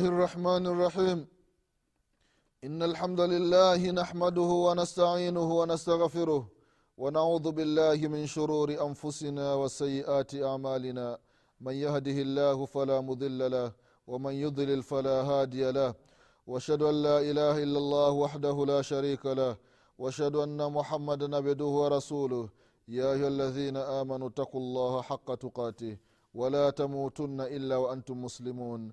الله الرحمن الرحيم. إن الحمد لله نحمده ونستعينه ونستغفره ونعوذ بالله من شرور أنفسنا وسيئات أعمالنا. من يهده الله فلا مضل له ومن يضلل فلا هادي له. وأشهد أن لا إله إلا الله وحده لا شريك له. وأشهد أن محمدا عبده ورسوله. يا أيها الذين آمنوا اتقوا الله حق تقاته ولا تموتن إلا وأنتم مسلمون.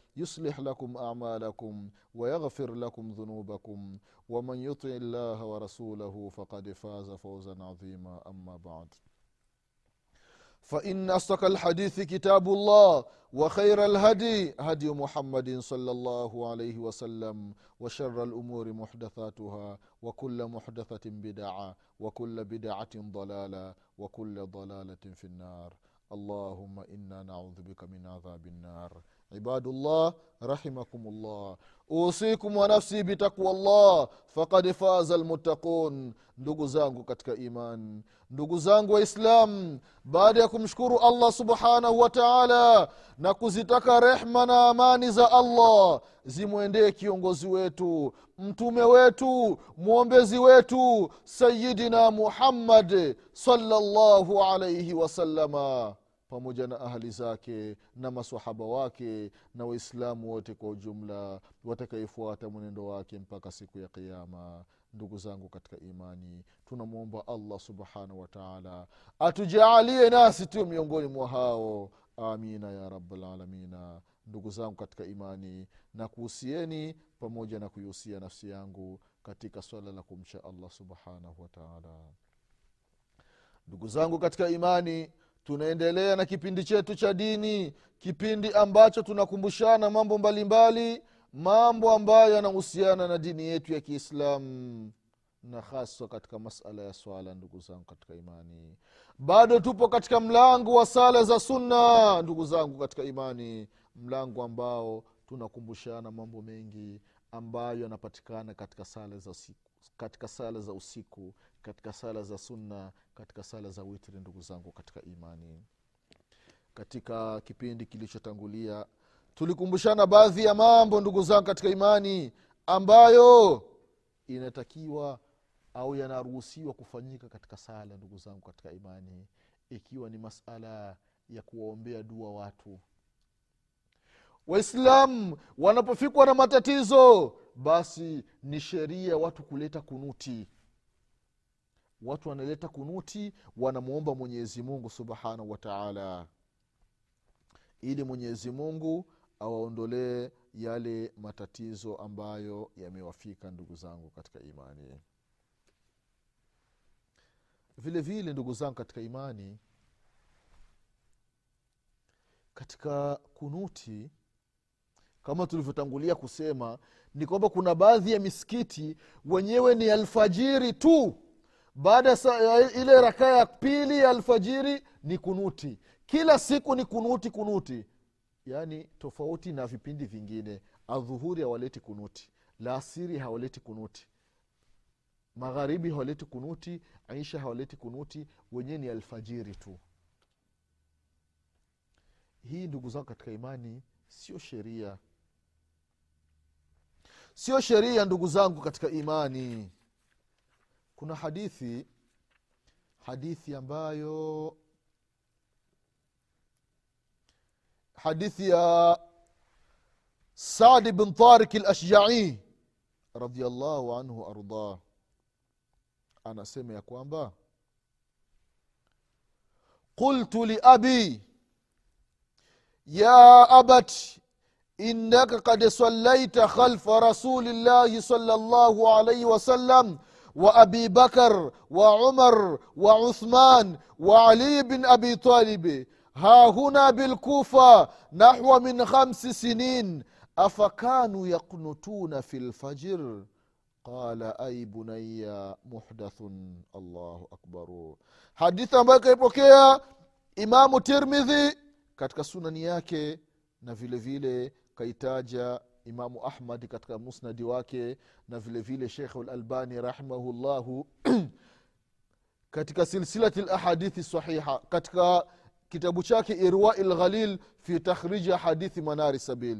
يصلح لكم أعمالكم ويغفر لكم ذنوبكم. ومن يطع الله ورسوله فقد فاز فوزا عظيما. أما بعد. فإن أصدق الحديث كتاب الله وخير الهدي هدي محمد صلى الله عليه وسلم وشر الأمور محدثاتها وكل محدثة بدعة وكل بدعة ضلالة وكل ضلالة في النار. اللهم إنا نعوذ بك من عذاب النار. ibadullah rahimakumullah. Usikum wa nafsi bitakwa llah fakad faza lmuttaqun ndugu zangu katika iman ndugu zangu waislam baada ya kumshukuru allah subhanahu wa taala na kuzitaka rehma na amani za allah zimwendee kiongozi wetu mtume wetu mwombezi wetu sayidina muhammad salllahu alaihi wasalama pamoja na ahali zake na masahaba wake na waislamu wote kwa ujumla watakayefuata mwenendo wake mpaka siku ya qiama ndugu zangu katika imani tunamwomba allah subhanahu wataala atujaalie nasi tu miongoni mwa hao. Amina ya rabalalamina ndugu zangu katika imani na kuhusieni pamoja na kuihusia nafsi yangu katika swala la kumcha allah subhanahu wataala ndugu zangu katika imani tunaendelea na kipindi chetu cha dini kipindi ambacho tunakumbushana mambo mbalimbali mbali, mambo ambayo yanahusiana na dini yetu ya kiislamu na haswa katika masala ya swala ndugu zangu katika imani. Bado tupo katika mlango wa sala za sunna ndugu zangu katika imani. Mlango ambao tunakumbushana mambo mengi ambayo yanapatikana katika sala za usiku katika sala za usiku katika sala za sunna katika sala za witri ndugu zangu katika imani. Katika kipindi kilichotangulia tulikumbushana baadhi ya mambo ndugu zangu katika imani ambayo inatakiwa au yanaruhusiwa kufanyika katika sala ndugu zangu katika imani. Ikiwa ni masala ya kuwaombea dua watu waislamu wanapofikwa na matatizo basi ni sheria watu kuleta kunuti. Watu wanaleta kunuti wanamwomba mwenyezi mungu subhanahu wataala ili mwenyezi mungu awaondolee yale matatizo ambayo yamewafika ndugu zangu katika imani. Vile vile ndugu zangu katika imani katika kunuti kama tulivyotangulia kusema ni kwamba kuna baadhi ya misikiti wenyewe ni alfajiri tu. Baada ya ile rakaa ya pili ya alfajiri ni kunuti. Kila siku ni kunuti kunuti. Yaani tofauti na vipindi vingine. Adhuhuri hawaleti kunuti. Laasiri hawaleti kunuti. Magharibi hawaleti kunuti. Aisha hawaleti kunuti. Wenyewe ni alfajiri tu. Hii ndugu zangu katika imani sio sheria sio sheria ndugu zangu katika imani. Kuna hadithi hadithi ambayo hadithi ya sadi bin tarik lashjai radiallahu anhu ardah anasema ya kwamba qultu liabi ya abati إنك قد صليت خلف رسول الله صلى الله عليه وسلم وابي بكر وعمر وعثمان وعلي بن ابي طالب ها هنا بالكوفه نحو من خمس سنين افكانوا يقنتون في الفجر قال اي بني محدث الله akbaru hadithi ambayo ikaipokea imamu tirmidhi katika sunani yake na vile vile kaitaja imamu ahmad katika musnadi wake na vile vile shekh lalbani rahimahullahu katika silsilati lahadithi sahiha katika kitabu chake irwai lghalil fi takhriji hadithi manari sabil.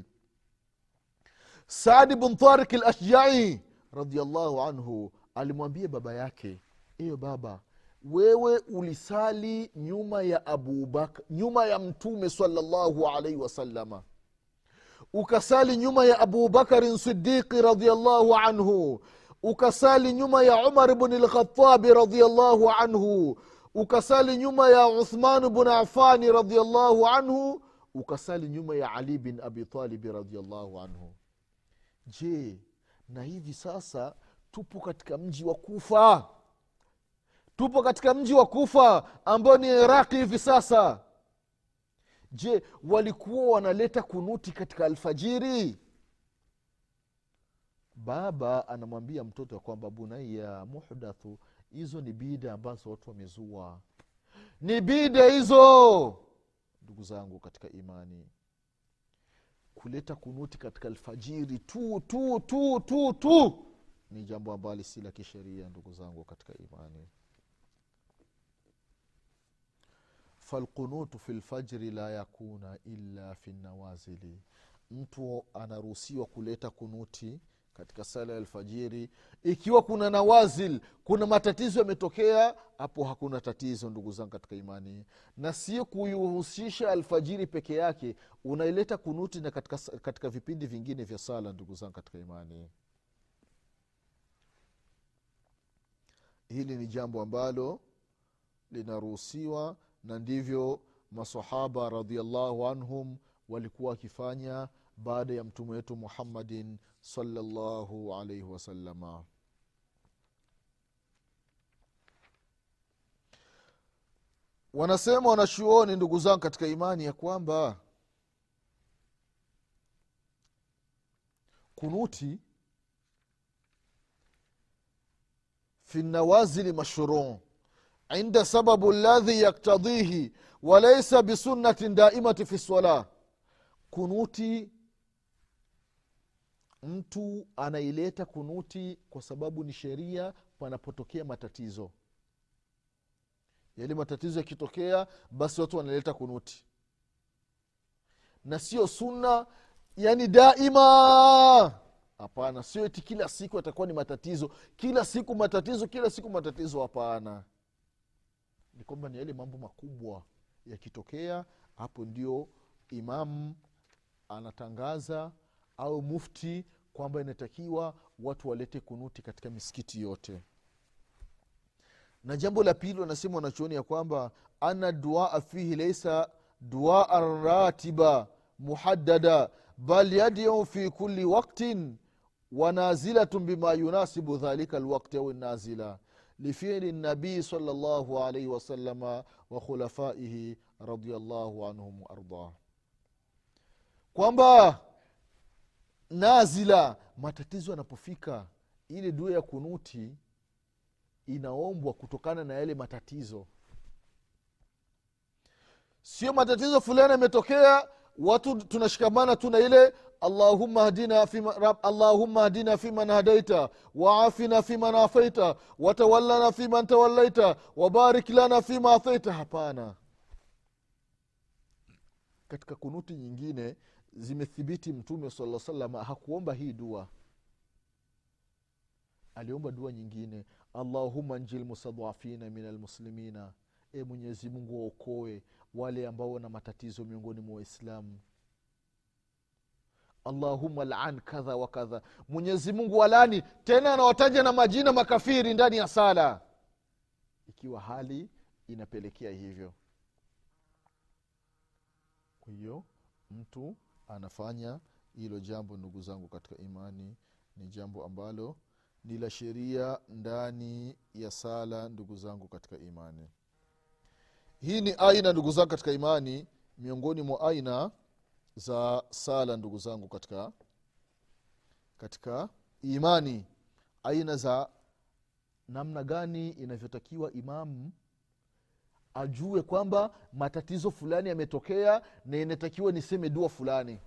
Saadi bn tarik lashjai radiallahu anhu alimwambia baba yake eyo baba wewe ulisali nyuma ya abubakar nyuma ya mtume salllahu alaihi wasalama ukasali nyuma ya abubakarin sidiqi radiallahu anhu ukasali nyuma ya umar bni lkhatabi radiallahu anhu ukasali nyuma ya uthman bn afani radiallahu anhu ukasali nyuma ya ali bin abitalibi radiallahu anhu. Je na hivi sasa tupo katika mji wa kufa? Tupo katika mji wa kufa ambao ni iraqi hivi sasa je walikuwa wanaleta kunuti katika alfajiri? Baba anamwambia mtoto ya kwamba bunaiya muhdathu hizo ni bida ambazo watu wamezua. Ni bida hizo ndugu zangu katika imani. Kuleta kunuti katika alfajiri tu tu tu tu tu ni jambo ambalo si la kisheria ndugu zangu katika imani falqunutu fi lfajri la yakuna illa fi nawazili mtu anaruhusiwa kuleta kunuti katika sala ya alfajiri. Ikiwa kuna nawazil kuna matatizo yametokea hapo hakuna tatizo ndugu zangu katika imani. Na sio kuihusisha alfajiri peke yake unaileta kunuti na katika, katika vipindi vingine vya sala ndugu zangu katika imani. Hili ni jambo ambalo linaruhusiwa na ndivyo masahaba radiallahu anhum walikuwa wakifanya baada ya mtume wetu muhammadin salllahu alaihi wasalama wanasema wanachuoni ndugu zangu katika imani ya kwamba kunuti fi nawazili inda sababu ladhi yaktadhihi walaisa bisunnatin daimati fi lsalah kunuti mtu anaileta kunuti kwa sababu ni sheria panapotokea matatizo. Yale matatizo yakitokea basi watu wanaleta kunuti. Na sio sunna yani daima! Hapana sio eti kila siku atakuwa ni matatizo. Kila siku matatizo kila siku matatizo hapana ni kwamba ni yale mambo makubwa yakitokea hapo ndio imamu anatangaza au mufti kwamba inatakiwa watu walete kunuti katika misikiti yote. Na jambo la pili wanasema wanachuoni ya kwamba ana duaa fihi laisa duaan ratiba muhaddada bal yadiu fi kuli waktin wanazilatun bima yunasibu dhalika lwakti au nazila lifili nabii sala llahu alaihi wasalama wa khulafaihi radiallahu anhum waardah kwamba nazila matatizo yanapofika ile dua ya kunuti inaombwa kutokana na yale matatizo. Sio matatizo fulani yametokea watu tunashikamana tu na ile allahumma hdina fima, allahumma hadina fiman hadaita waafina fiman afaita watawallana fiman tawallaita wabarik lana fima athaita. Hapana. Katika kunuti nyingine zimethibiti mtume sala salama hakuomba hii dua. Aliomba dua nyingine allahuma nji lmustadhafina min almuslimina. E mwenyezi mungu waokoe wale ambao wana matatizo miongoni mwa waislamu allahuma lan kadha wa kadha. Mwenyezi mungu walani tena anawataja na majina makafiri ndani ya sala. Ikiwa hali inapelekea hivyo. Kwa hiyo mtu anafanya hilo jambo ndugu zangu katika imani ni jambo ambalo ni la sheria ndani ya sala ndugu zangu katika imani. Hii ni aina ndugu zangu katika imani miongoni mwa aina za sala ndugu zangu katika katika imani. Aina za namna gani inavyotakiwa imamu ajue kwamba matatizo fulani yametokea na inatakiwa niseme dua fulani.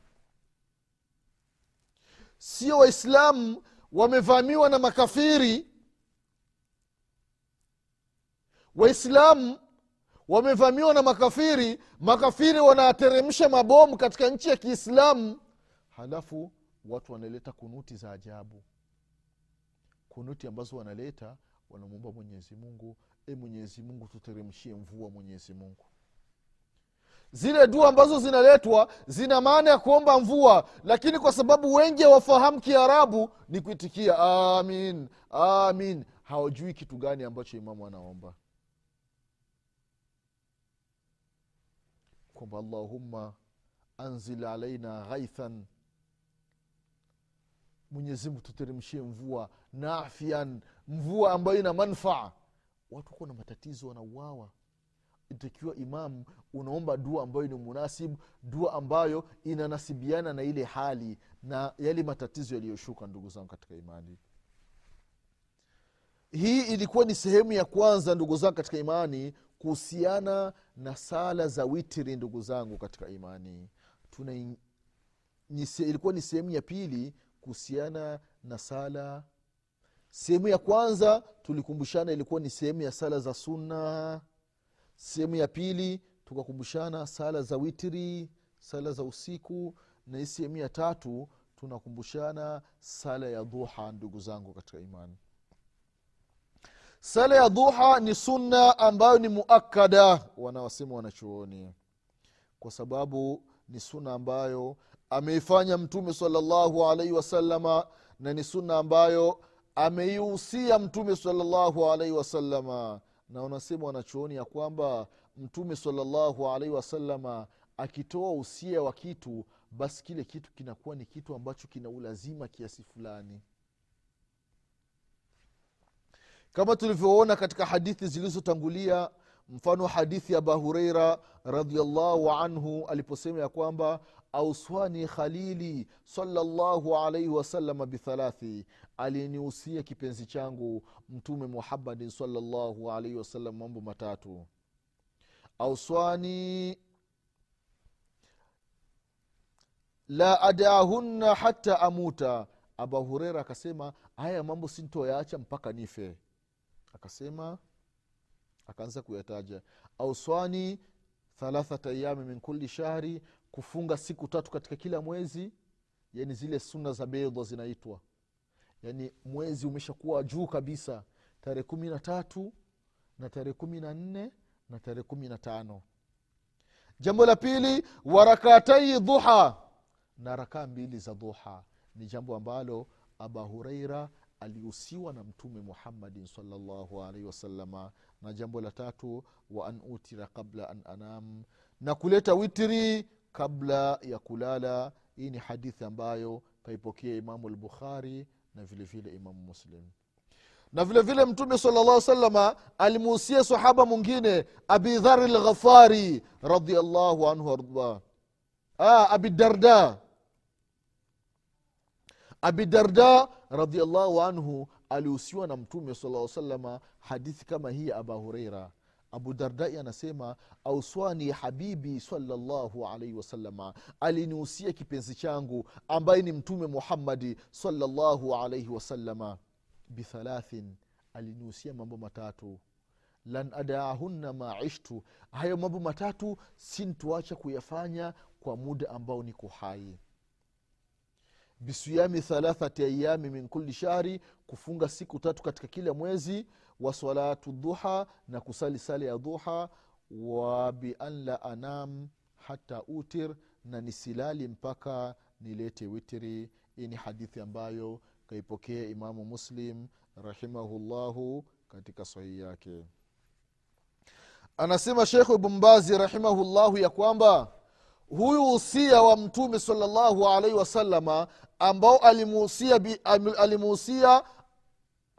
Sio waislamu wamevamiwa na makafiri. Waislamu wamevamiwa na makafiri. Makafiri wanateremsha mabomu katika nchi ya kiislamu. Halafu watu wanaleta kunuti za ajabu. Kunuti ambazo wanaleta wanamwomba mwenyezi mungu e mwenyezi mungu tuteremshie mvua mwenyezi mungu. Zile dua ambazo zinaletwa zina maana ya kuomba mvua lakini kwa sababu wengi hawafahamu kiarabu ni kuitikia amin amin. Hawajui kitu gani ambacho imamu anaomba kwamba allahumma anzil alaina ghaithan mwenyezimungu tuteremshie mvua nafian mvua ambayo ina manfaa. Watu wako na matatizo wanauawa. Itakiwa imamu unaomba dua ambayo ni munasibu dua ambayo inanasibiana na ile hali na yale matatizo yaliyoshuka ndugu zangu katika imani hii ilikuwa ni sehemu ya kwanza ndugu zangu katika imani kuhusiana na sala za witiri ndugu zangu katika imani. Tuna ni, ilikuwa ni sehemu ya pili kuhusiana na sala. Sehemu ya kwanza tulikumbushana ilikuwa ni sehemu ya sala za sunna. Sehemu ya pili tukakumbushana sala za witiri sala za usiku. Na hii sehemu ya tatu tunakumbushana sala ya dhuha ndugu zangu katika imani sala ya dhuha ni sunna ambayo ni muakada wanaosema wanachuoni. Kwa sababu ni sunna ambayo ameifanya mtume salallahu alaihi wasalama na ni sunna ambayo ameihusia mtume salallahu alaihi wasalama na wanasema wanachuoni ya kwamba mtume salallahu alaihi wasalama akitoa usia wa kitu basi kile kitu kinakuwa ni kitu ambacho kina ulazima kiasi fulani kama tulivyoona katika hadithi zilizotangulia mfano hadithi ya abahureira radiallahu anhu aliposema ya kwamba auswani khalili salallahu alaihi wasalama bithalathi aliyenihusia kipenzi changu mtume muhammadin salallahu alaihi wasallam mambo matatu. Auswani la adahunna hata amuta. Aba hureira akasema haya mambo sintoyaacha mpaka nife akasema akaanza kuyataja. Auswani thalathata ayami min kuli shahri kufunga siku tatu katika kila mwezi yani zile suna za bedha zinaitwa. Yani mwezi umeshakuwa juu kabisa tarehe kumi na tatu na tarehe kumi na nne na tarehe kumi na tano. Jambo la pili warakatai dhuha na rakaa mbili za dhuha. Ni jambo ambalo aba hureira alihusiwa na mtume muhammadin salllahu alaihi wasalama na jambo la tatu wa an utira qabla an anam na kuleta witri kabla ya kulala. Hii ni hadithi ambayo kaipokea imamu lbukhari na vile vile imamu muslim. Na vile vile mtume salllah salama alimuhusia sahaba mwingine abidhari lghafari radiallahu anhu ardah ah, abidarda abidarda radiallahu anhu alihusiwa na mtume sala salama hadithi kama hii ya aba hureira abu dardai anasema auswani habibi salllahu alaihi wasalama alinihusia kipenzi changu ambaye ni mtume muhammadi salllahu alaihi wasalama bithalathin alinihusia mambo matatu. Lan adaahunna ma ishtu hayo mambo matatu sintuacha kuyafanya kwa muda ambao niko hai bisiyami thalathati ayami min kuli shahri kufunga siku tatu katika kila mwezi wa salatu dhuha na kusali sala ya dhuha wa bian la anam hata utir na nisilali mpaka nilete witiri hii ni hadithi ambayo kaipokea imamu muslim rahimahullahu katika sahihi yake. Anasema shekhu bumbazi rahimahullahu ya kwamba huyu usia wa mtume salllahu alaihi wasalama ambao alimuhusia alimuhusia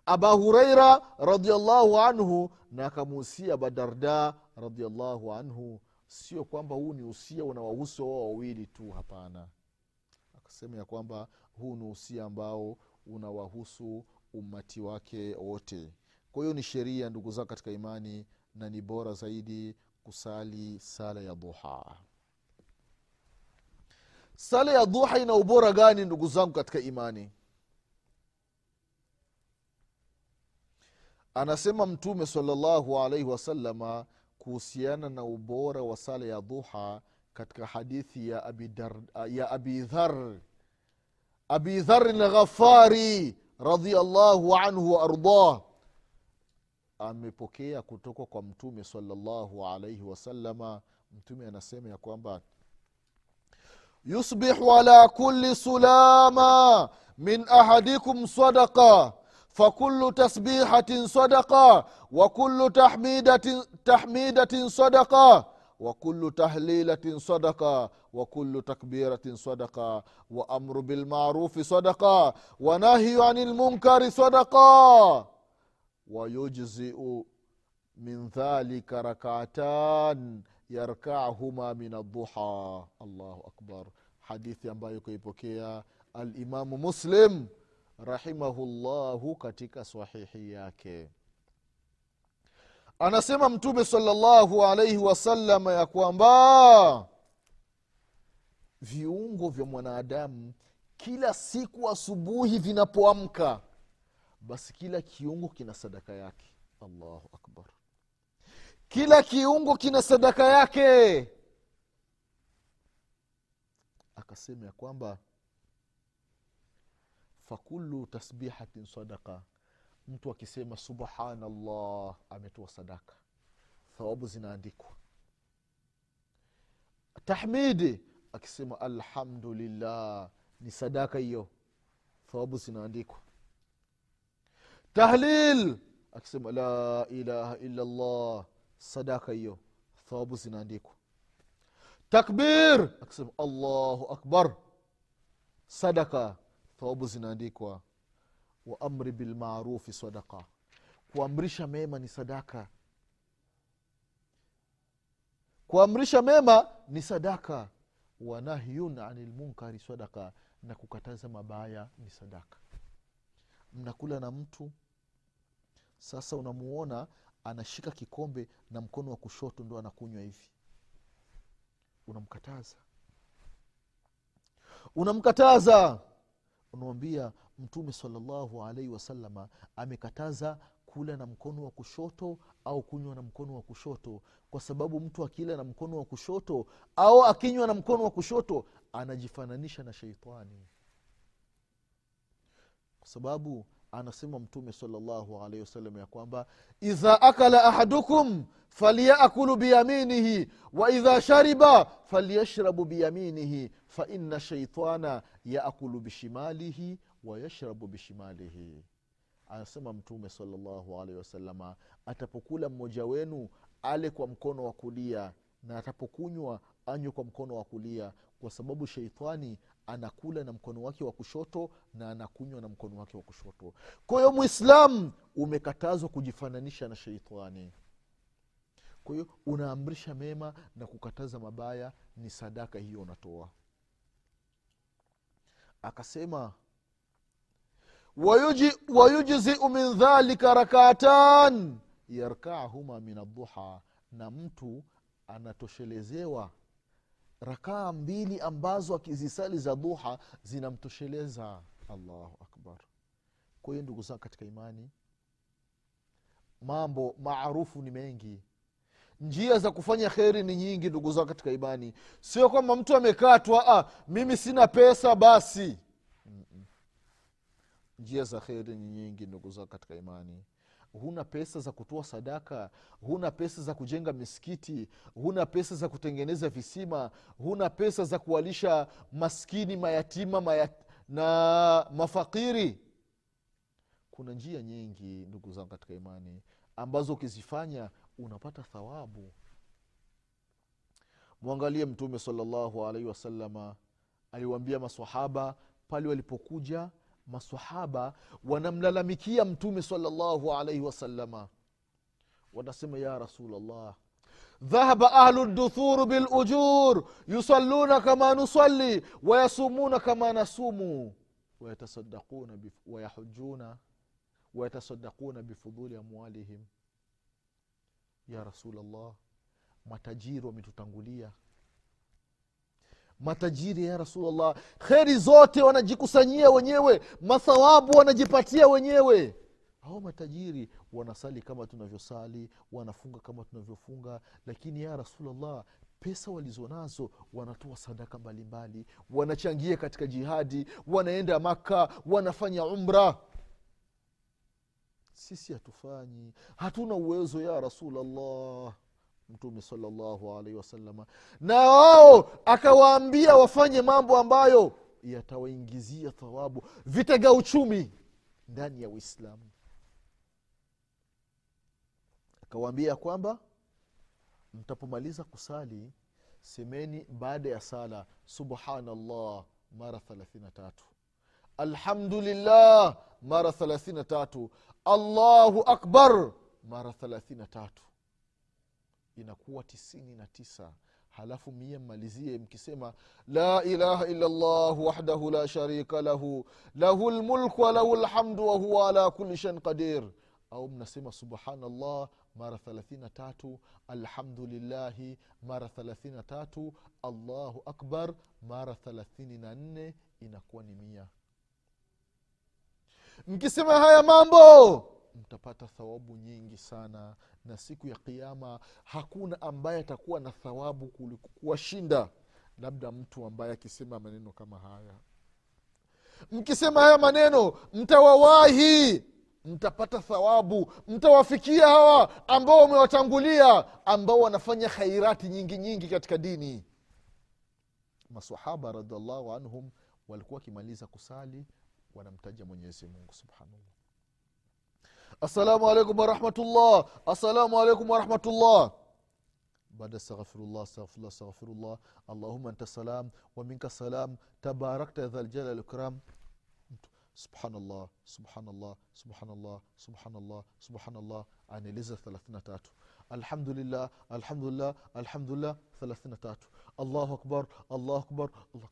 aba hureira radiallahu anhu na akamuhusia abadarda radiallahu anhu. Sio kwamba huu ni usia unawahusu wao wawili tu hapana. Akasema ya kwamba huu ni usia ambao unawahusu ummati wake wote. Kwa hiyo ni sheria ndugu zao katika imani na ni bora zaidi kusali sala ya duha sala ya duha ina ubora gani ndugu zangu katika imani? Anasema mtume salllahu alaihi wasalama kuhusiana na ubora wa sala ya duha katika hadithi ya abi, Dar, abi dhar. Abi dhari lghafari radiallahu anhu waardah amepokea kutoka kwa mtume salllahu alaihi wasalama mtume anasema ya kwamba yusbihu ala kuli sulama min ahadikum sadaqa فكل تسبيحة صدقة وكل تحميدة, تحميدة صدقة وكل تهليلة صدقة وكل تكبيرة صدقة وأمر بالمعروف صدقة ونهي عن المنكر صدقة. ويجزئ من ذلك ركعتان yarkahuma min adduha. Allahu akbar. Hadithi ambayo kuipokea alimamu muslim rahimahullahu katika sahihi yake. Anasema mtume salllahu alaihi wasalama ya kwamba viungo vya mwanadamu kila siku asubuhi vinapoamka basi kila kiungo kina sadaka yake. Allahu akbar kila kiungo kina sadaka yake. Akasema ya kwamba fakulu tasbihatin sadaka mtu akisema subhanallah ametoa sadaka. Thawabu zinaandikwa. Tahmidi akisema alhamdulillah ni sadaka hiyo. Thawabu zinaandikwa. Tahlil akisema la ilaha illa llah sadaka hiyo thawabu zinaandikwa. Takbir! Akisema allahu akbar. Sadaka thawabu zinaandikwa. Wa amri bilmarufi sadaka kuamrisha mema ni sadaka. Kuamrisha mema ni sadaka. Wa nahyun ani lmunkari sadaka na kukataza mabaya ni sadaka. Mnakula na mtu. Sasa unamuona anashika kikombe na mkono wa kushoto ndo anakunywa hivi. Unamkataza? Unamkataza? Unamwambia mtume salallahu alaihi wasalama amekataza kula na mkono wa kushoto au kunywa na mkono wa kushoto? Kwa sababu mtu akila na mkono wa kushoto au akinywa na mkono wa kushoto anajifananisha na sheitani. Kwa sababu anasema mtume salllahu alaihi wasallam ya kwamba idha akala ahadukum falyakulu biyaminihi wa idha shariba falyashrabu biyaminihi faina shaitana yaakulu bishimalihi wayashrabu bishimalihi. Anasema mtume salllahu alaihi wasalama atapokula mmoja wenu ale kwa mkono wa kulia na atapokunywa anywe kwa mkono wa kulia kwa sababu sheitani anakula na mkono wake wa kushoto na anakunywa na mkono wake wa kushoto. Kwa hiyo mwislamu umekatazwa kujifananisha na sheitani. Kwa hiyo unaamrisha mema na kukataza mabaya ni sadaka hiyo unatoa. Akasema wayujziu min dhalika rakatan yarkaahuma min adduha na mtu anatoshelezewa rakaa mbili ambazo akizisali za duha zinamtosheleza allahu akbar. Kwa hiyo ndugu zangu katika imani mambo maarufu ni mengi. Njia za kufanya kheri ni nyingi ndugu zao katika imani. Sio kwamba mtu amekatwa ah, mimi sina pesa basi. Mm-mm. njia za kheri ni nyingi ndugu zangu katika imani huna pesa za kutoa sadaka huna pesa za kujenga misikiti huna pesa za kutengeneza visima huna pesa za kuwalisha maskini mayatima mayat, na mafakiri. Kuna njia nyingi ndugu zangu katika imani ambazo ukizifanya unapata thawabu. Mwangalie mtume salllahu alaihi wasalama aliwaambia masahaba pale walipokuja masahaba wanamlalamikia mtume salllahu alaihi wasalama wanasema ya rasulllah dhahaba ahlu duthuru bilujur yusalluna kama nusalli wayasumuna kama nasumu wayahujuna wayatasadaquna bifuduli amwalihim. Ya rasulllah matajiri wametutangulia matajiri ya rasulllah kheri zote wanajikusanyia wenyewe. Mathawabu wanajipatia wenyewe. Hao matajiri wanasali kama tunavyosali wanafunga kama tunavyofunga. Lakini ya rasulllah pesa walizonazo wanatoa sadaka mbalimbali. Wanachangia katika jihadi wanaenda maka wanafanya umra. Sisi hatufanyi. Hatuna uwezo ya rasulllah mtume salllahu alaihi wasalama na wao akawaambia wafanye mambo ambayo yatawaingizia thawabu vitega uchumi ndani ya uislamu. Akawaambia kwamba mtapomaliza kusali semeni baada ya sala subhanallah mara thelathini tatu. Alhamdulillah mara thelathini tatu. Allahu akbar mara thelathini tatu inakuwa tisini na tisa. Halafu mia mmalizie mkisema la ilaha illa llah wahdahu la sharika lahu lahu lmulku walahu lhamdu wahuwa ala kuli shain qadir. Au mnasema subhanallah mara thelathini tatu alhamdulillahi mara thelathini tatu allahu akbar mara thelathini na nne inakuwa ni mia. Mkisema haya mambo mtapata thawabu nyingi sana na siku ya kiama hakuna ambaye atakuwa na thawabu kuwashinda. Labda mtu ambaye akisema maneno kama haya mkisema haya maneno mtawawahi mtapata thawabu mtawafikia hawa ambao wamewatangulia ambao wanafanya khairati nyingi nyingi katika dini. Masahaba radiallahu anhum walikuwa wakimaliza kusali wanamtaja mwenyezi mungu subhanallah assalamu alaikum warahmatullah assalamu alaikum warahmatullah baada astaghfirullah astaghfirullah astaghfirullah. Allahuma anta salam waminka salam. Tabarakta dha ljalali likram subhanallah subhanallah subhanallah subhanallah subhanallah. Anaeleza thelathini tatu. Alhamdulillah alhamdulillah alhamdulillah thelathini tatu. Allahu akbar allahu akbar Allah.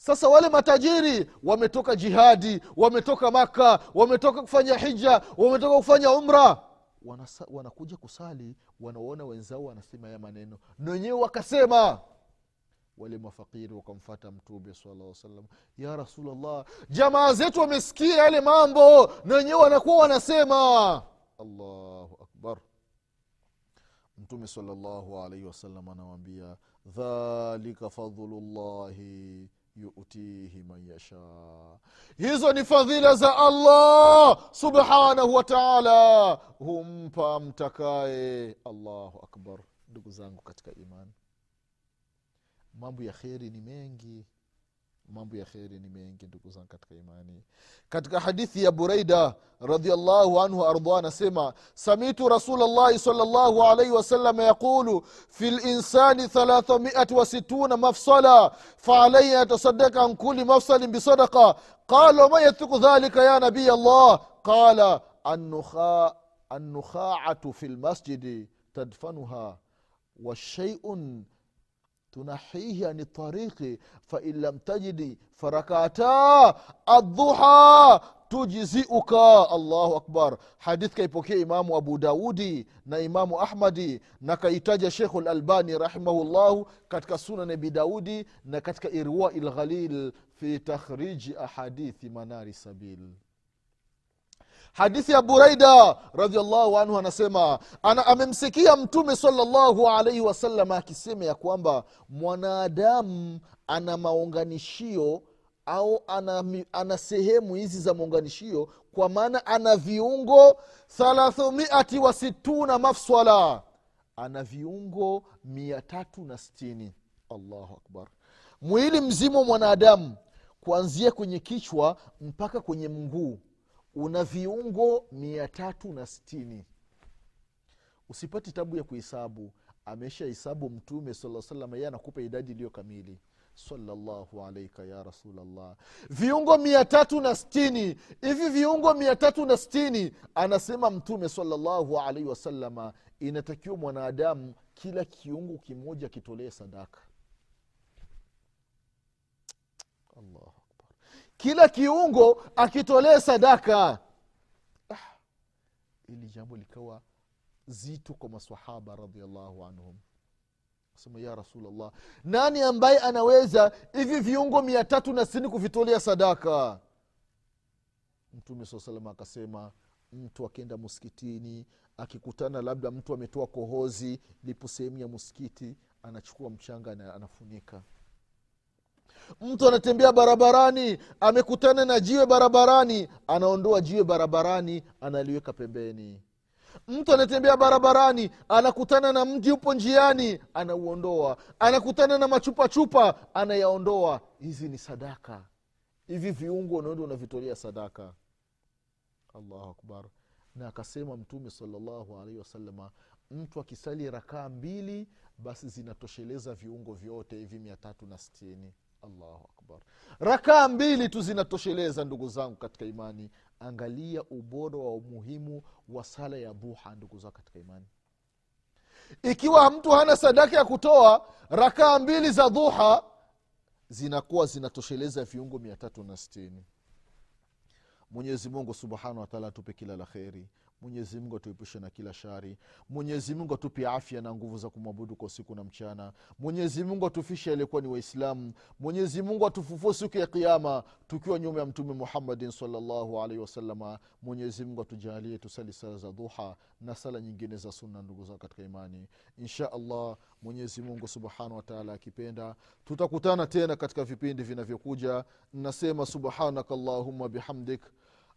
Sasa wale matajiri wametoka jihadi wametoka maka wametoka kufanya hija wametoka kufanya umra. Wanasa, wanakuja kusali wanaona wenzao wanasema ya maneno. Na wenyewe wakasema wale mafakiri wakamfata mtume salam ya rasulllah jamaa zetu wamesikia yale mambo na wenyewe wanakuwa wanasema. Allahu akbar. Mtume salllahu alaihi wasallam anawambia dhalika fadhulullahi yutihi man yasha. Hizo ni fadhila za allah subhanahu wa taala. Humpa mtakaye allahu akbar ndugu zangu katika imani. Mambo ya kheri ni mengi mambo ya kheri ni mengi ndugu zangu katika imani. Katika hadithi ya buraida radiallahu anhu ardah anasema samitu rasulllahi salllahu alaihi wasallam yaqulu fi linsani thalathamiati wasituna mafsala faalaihi yatasadaka an kuli mafsalin bisadaka qala waman yathiku dhalika ya nabiy allah? Qala annukhaatu fi lmasjidi tadfanuha washaiun tunahihi ani tariki fain lam tajidi farakata adduha tujziuka allahu akbar. Hadith kaipokea imamu abu daudi na imamu ahmadi na kaitaja shekhu lalbani rahimahullahu katika sunan abi daudi na katika irwai lghalil fi takhriji ahadithi manari sabil hadithi ya buraida radiallahu anhu anasema ana amemsikia mtume salllahu alaihi wasallam akisema ya kwamba mwanadamu ana maunganishio au ana, ana sehemu hizi za maunganishio kwa maana ana viungo thalathumiati wa situna mafswala. Ana viungo mia tatu na stini allahu akbar. Mwili mzima wa mwanadamu kuanzia kwenye kichwa mpaka kwenye mguu una viungo mia tatu na stini usipati tabu ya kuhesabu. Amesha hesabu mtume saa salam ye anakupa idadi iliyo kamili. Salallahu alaika ya rasulllah viungo mia tatu na stini hivi viungo mia tatu na stini anasema mtume salllahu alaihi wasalama inatakiwa mwanadamu kila kiungo kimoja kitolee sadaka allahu akbar kila kiungo akitolee sadaka. Ah, ili jambo likawa zito kwa masahaba radiallahu anhum. Sema ya rasulllah nani ambaye anaweza hivi viungo mia tatu na sitini kuvitolea sadaka? Mtume saa salam akasema mtu akienda msikitini akikutana labda mtu ametoa kohozi lipo sehemu ya msikiti anachukua mchanga na anafunika mtu anatembea barabarani amekutana na jiwe barabarani anaondoa jiwe barabarani analiweka pembeni. Mtu anatembea barabarani anakutana na mji upo njiani anauondoa. Anakutana na machupachupa anayaondoa. Hizi ni sadaka. Hivi viungo unaenda unavitolea sadaka. Allahu akbar. Na akasema mtume salllahu alaihi wasalama mtu akisali rakaa mbili basi zinatosheleza viungo vyote hivi mia tatu na sitini allahu akbar. Rakaa mbili tu zinatosheleza ndugu zangu katika imani. Angalia ubora wa umuhimu wa sala ya duha ndugu zangu katika imani. Ikiwa mtu hana sadaka ya kutoa rakaa mbili za dhuha zinakuwa zinatosheleza viungo mia tatu na sitini. Mwenyezi subhanahu wataala atupe kila la kheri mwenyezi mungu atuepushe na kila shari. Mwenyezi mungu atupe afya na nguvu za kumwabudu kwa usiku na mchana. Mwenyezi mungu atufishe aliyekuwa ni waislamu. Mwenyezi mungu atufufue siku ya kiama tukiwa nyuma ya mtume muhammadin salllahu alaihi wasalama mwenyezi mungu atujalie tusali sala za duha na sala nyingine za sunna ndugu zao katika imani. Insha allah mwenyezi mungu subhanahu wataala akipenda tutakutana tena katika vipindi vinavyokuja. Nasema subhanaka llahuma bihamdik